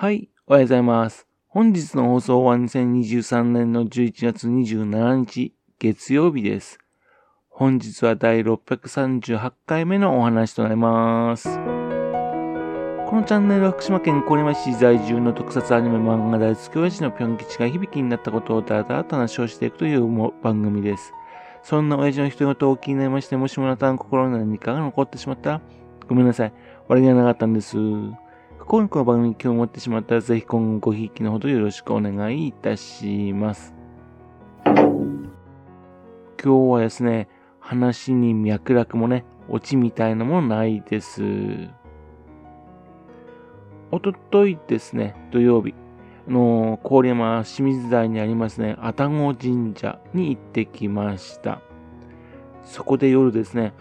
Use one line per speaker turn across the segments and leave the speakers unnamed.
はい、おはようございます。本日の放送は2023年の11月27日、月曜日です。本日は第638回目のお話となります。このチャンネルは福島県郡山市在住の特撮アニメ漫画大好き親父のぴょん吉が響きになったことをだらだらと話をしていくという番組です。そんな親父の人事を気になりまして、もしもあなたの心に何かが残ってしまったら、ごめんなさい。悪気がなかったんです。今回の番組に興味を持ってしまったら、ぜひ今後ごひいきのほどよろしくお願いいたします。今日はですね、話に脈絡もね、オチみたいなもないです。おとといですね、土曜日、あの、郡山清水台にありますね、愛宕神社に行ってきました。そこで夜ですね、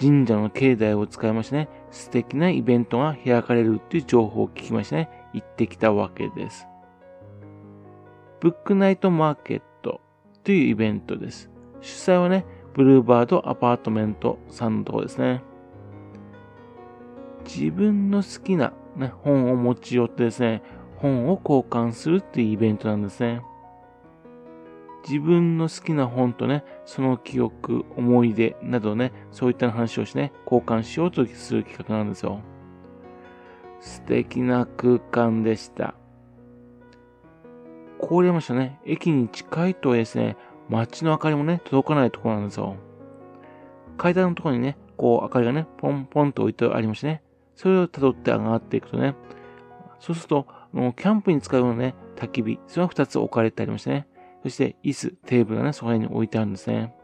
神社の境内を使いましてね、素敵なイベントが開かれるっていう情報を聞きましてね、行ってきたわけです。ブックナイトマーケットというイベントです。主催はね、ブルーバードアパートメントさんのとこですね。自分の好きな、ね、本を持ち寄ってですね、本を交換するっていうイベントなんですね。自分の好きな本とね、その記憶、思い出などね、そういった話をしてね、交換しようとする企画なんですよ。素敵な空間でした。郡山市はね、駅に近いとはですね、街の明かりもね、届かないところなんですよ。階段のところにね、こう明かりがね、ポンポンと置いてありましてね、それを辿って上がっていくとね、そうすると、キャンプに使うようなね、焚き火、それが2つ置かれてありましてね、そして椅子、テーブルがね、そこに置いてあるんですね。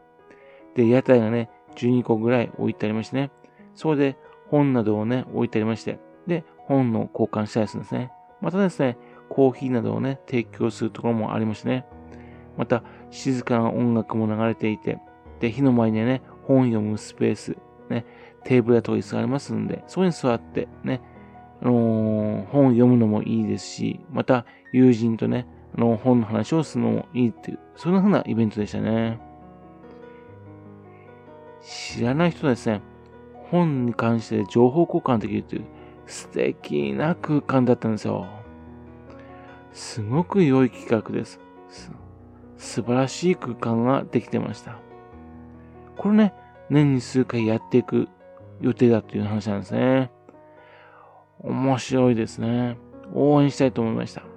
で、屋台がね、12個ぐらい置いてありましてね。そこで本などをね、置いてありまして。で、本の交換したりするんですね。またですね、コーヒーなどをね、提供するところもありましてね。また、静かな音楽も流れていて、で、火の前にね、本読むスペース、ね、テーブルやと椅子がありますんで、そこに座って、ね、あのー、本を読むのもいいですし、また、友人とね、の本の話をするのもいいっていう、そんな風なイベントでしたね。知らない人はですね、本に関して情報交換できるという素敵な空間だったんですよ。すごく良い企画です。素晴らしい空間ができてました。これね、年に数回やっていく予定だという話なんですね。面白いですね。応援したいと思いました。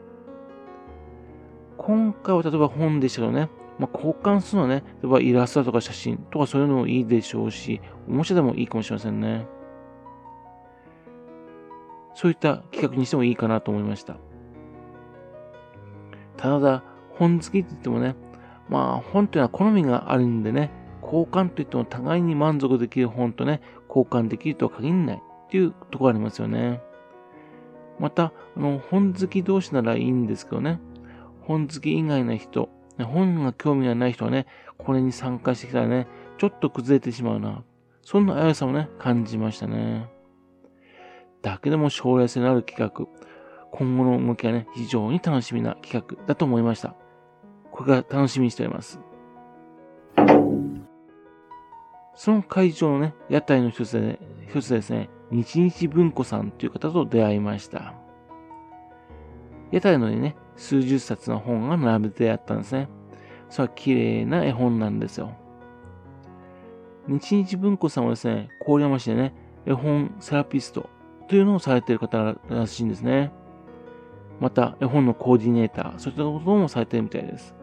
今回は例えば本でしたけどね、まあ、交換するのはね、例えばイラストとか写真とかそういうのもいいでしょうし、おもちゃでもいいかもしれませんね。そういった企画にしてもいいかなと思いました。ただ、本好きって言ってもね、まあ本というのは好みがあるんでね、交換といっても互いに満足できる本とね、交換できるとは限らないっていうところありますよね。また、あの、本好き同士ならいいんですけどね、本好き以外の人、本が興味がない人はね、これに参加してきたらね、ちょっと崩れてしまうな。そんな危うさもね、感じましたね。だけでも将来性のある企画、今後の動きがね、非常に楽しみな企画だと思いました。これが楽しみにしております。その会場のね、屋台の一つで、一つですね、日日文庫さんという方と出会いました。屋台のね、数十冊の本が並べてあったんですね。それは綺麗な絵本なんですよ。日日文庫さんはですね、郡山市でね、絵本セラピストというのをされている方らしいんですね。また、絵本のコーディネーター、そういったこともされているみたいです。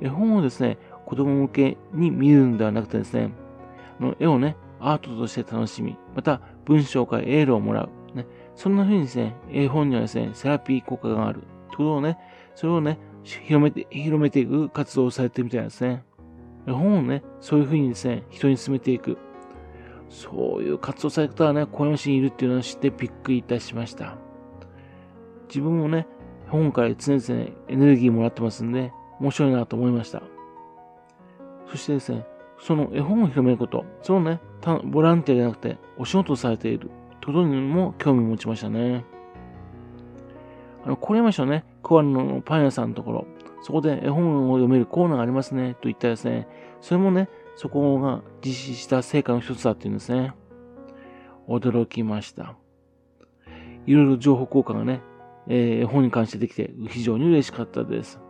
絵本をですね、子供向けに見るんではなくてですね、の絵をね、アートとして楽しみ、また文章からエールをもらう、ね、そんな風にですね、絵本にはですね、セラピー効果がある。ってことをね、それをね、広めて、広めていく活動をされてるみたいですね。絵本をね、そういう風にですね、人に進めていく。そういう活動され方はね、小山市にいるっていうのを知ってびっくりいたしました。自分もね、本から常々エネルギーもらってますんで、面白いなと思いました。そしてですね、その絵本を広めること、そのね、ボランティアじゃなくて、お仕事をされている。ころにも興味持ちましたね。あの、これましょね、クワのパン屋さんのところ、そこで絵本を読めるコーナーがありますね、と言ったですね、それもね、そこが実施した成果の一つだっていうんですね。驚きました。いろいろ情報交換がね、えー、本に関してできて非常に嬉しかったです。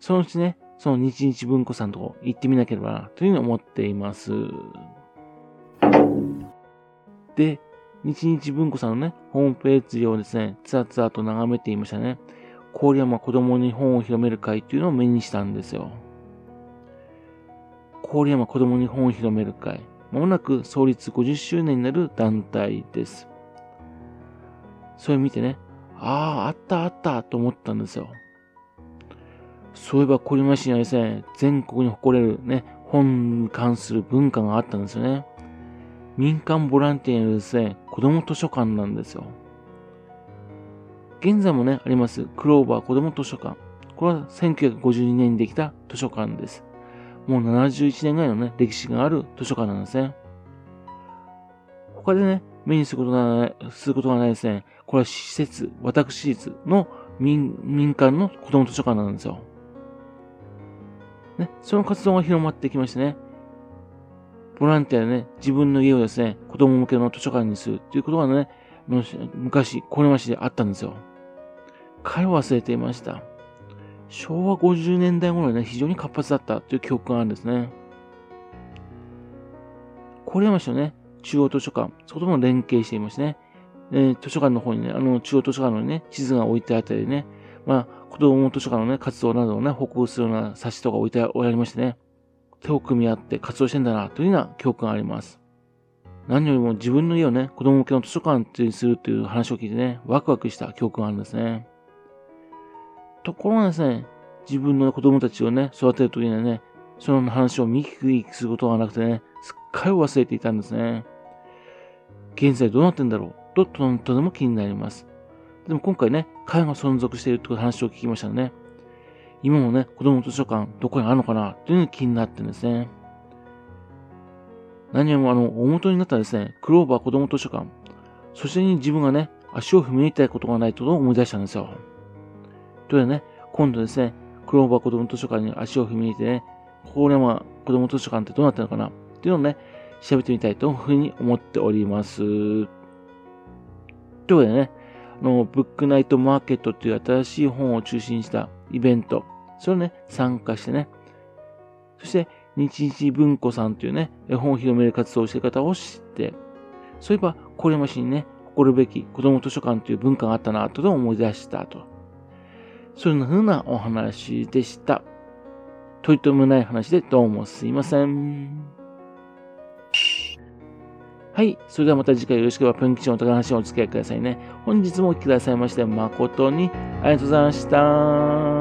そのうちね、その日日文庫さんとこ行ってみなければな、というふうに思っています。で、日日文庫さんのね、ホームページをですね、つらつらと眺めていましたね。郡山子供に本を広める会っていうのを目にしたんですよ。郡山子供に本を広める会。まもなく創立50周年になる団体です。それ見てね、ああ、あったあったと思ったんですよ。そういえば小山市にはですね、全国に誇れるね、本に関する文化があったんですよね。民間ボランティアのですね、子供図書館なんですよ。現在もね、あります、クローバー子供図書館。これは1952年にできた図書館です。もう71年ぐらいのね、歴史がある図書館なんですね。他でね、目にすることがない、することがないですね。これは施設、私立の民民間の子供図書館なんですよ。ね、その活動が広まってきましてね、ボランティアでね、自分の家をですね、子供向けの図書館にするっていうことがね、昔、これましであったんですよ。彼は忘れていました。昭和50年代頃にね、非常に活発だったという記憶があるんですね。郡山市のね、中央図書館、そことも連携していましてね、えー、図書館の方にね、あの、中央図書館のね、地図が置いてあったりね、まあ、子供図書館のね、活動などをね、報告するような冊子とか置いてありましてね、手を組み合って活動してんだな、というような記憶があります。何よりも自分の家をね、子供向けの図書館にするという話を聞いてね、ワクワクした記憶があるんですね。ところがですね、自分の子供たちをね、育てるときにはね、その話を見聞きすることがなくてね、すっかり忘れていたんですね。現在どうなってんだろう？と、とても気になります。でも今回ね、彼が存続しているという話を聞きましたね。今もね、子供図書館どこにあるのかなというのに気になってるんですね。何よりもあの、大元になったですね、クローバー子供図書館。そしてに自分がね、足を踏み入れたいことがないと思い出したんですよ。というわけでね、今度ですね、クローバー子供図書館に足を踏み入れてね、これは子供図書館ってどうなってるのかなっていうのをね、調べてみたいというふうに思っております。というわけでね、あの、ブックナイトマーケットっていう新しい本を中心にしたイベント、それをね、参加してね、そして、日日文庫さんというね、絵本を広める活動をしている方を知って、そういえば、これましにね、誇るべき子供図書館という文化があったな、とでも思い出したと。そんな風なお話でした。といともない話でどうもすいません。はい。それではまた次回よろしければ、プンキチのお宝話をお付き合いくださいね。本日もお聴きくださいまして、誠にありがとうございました。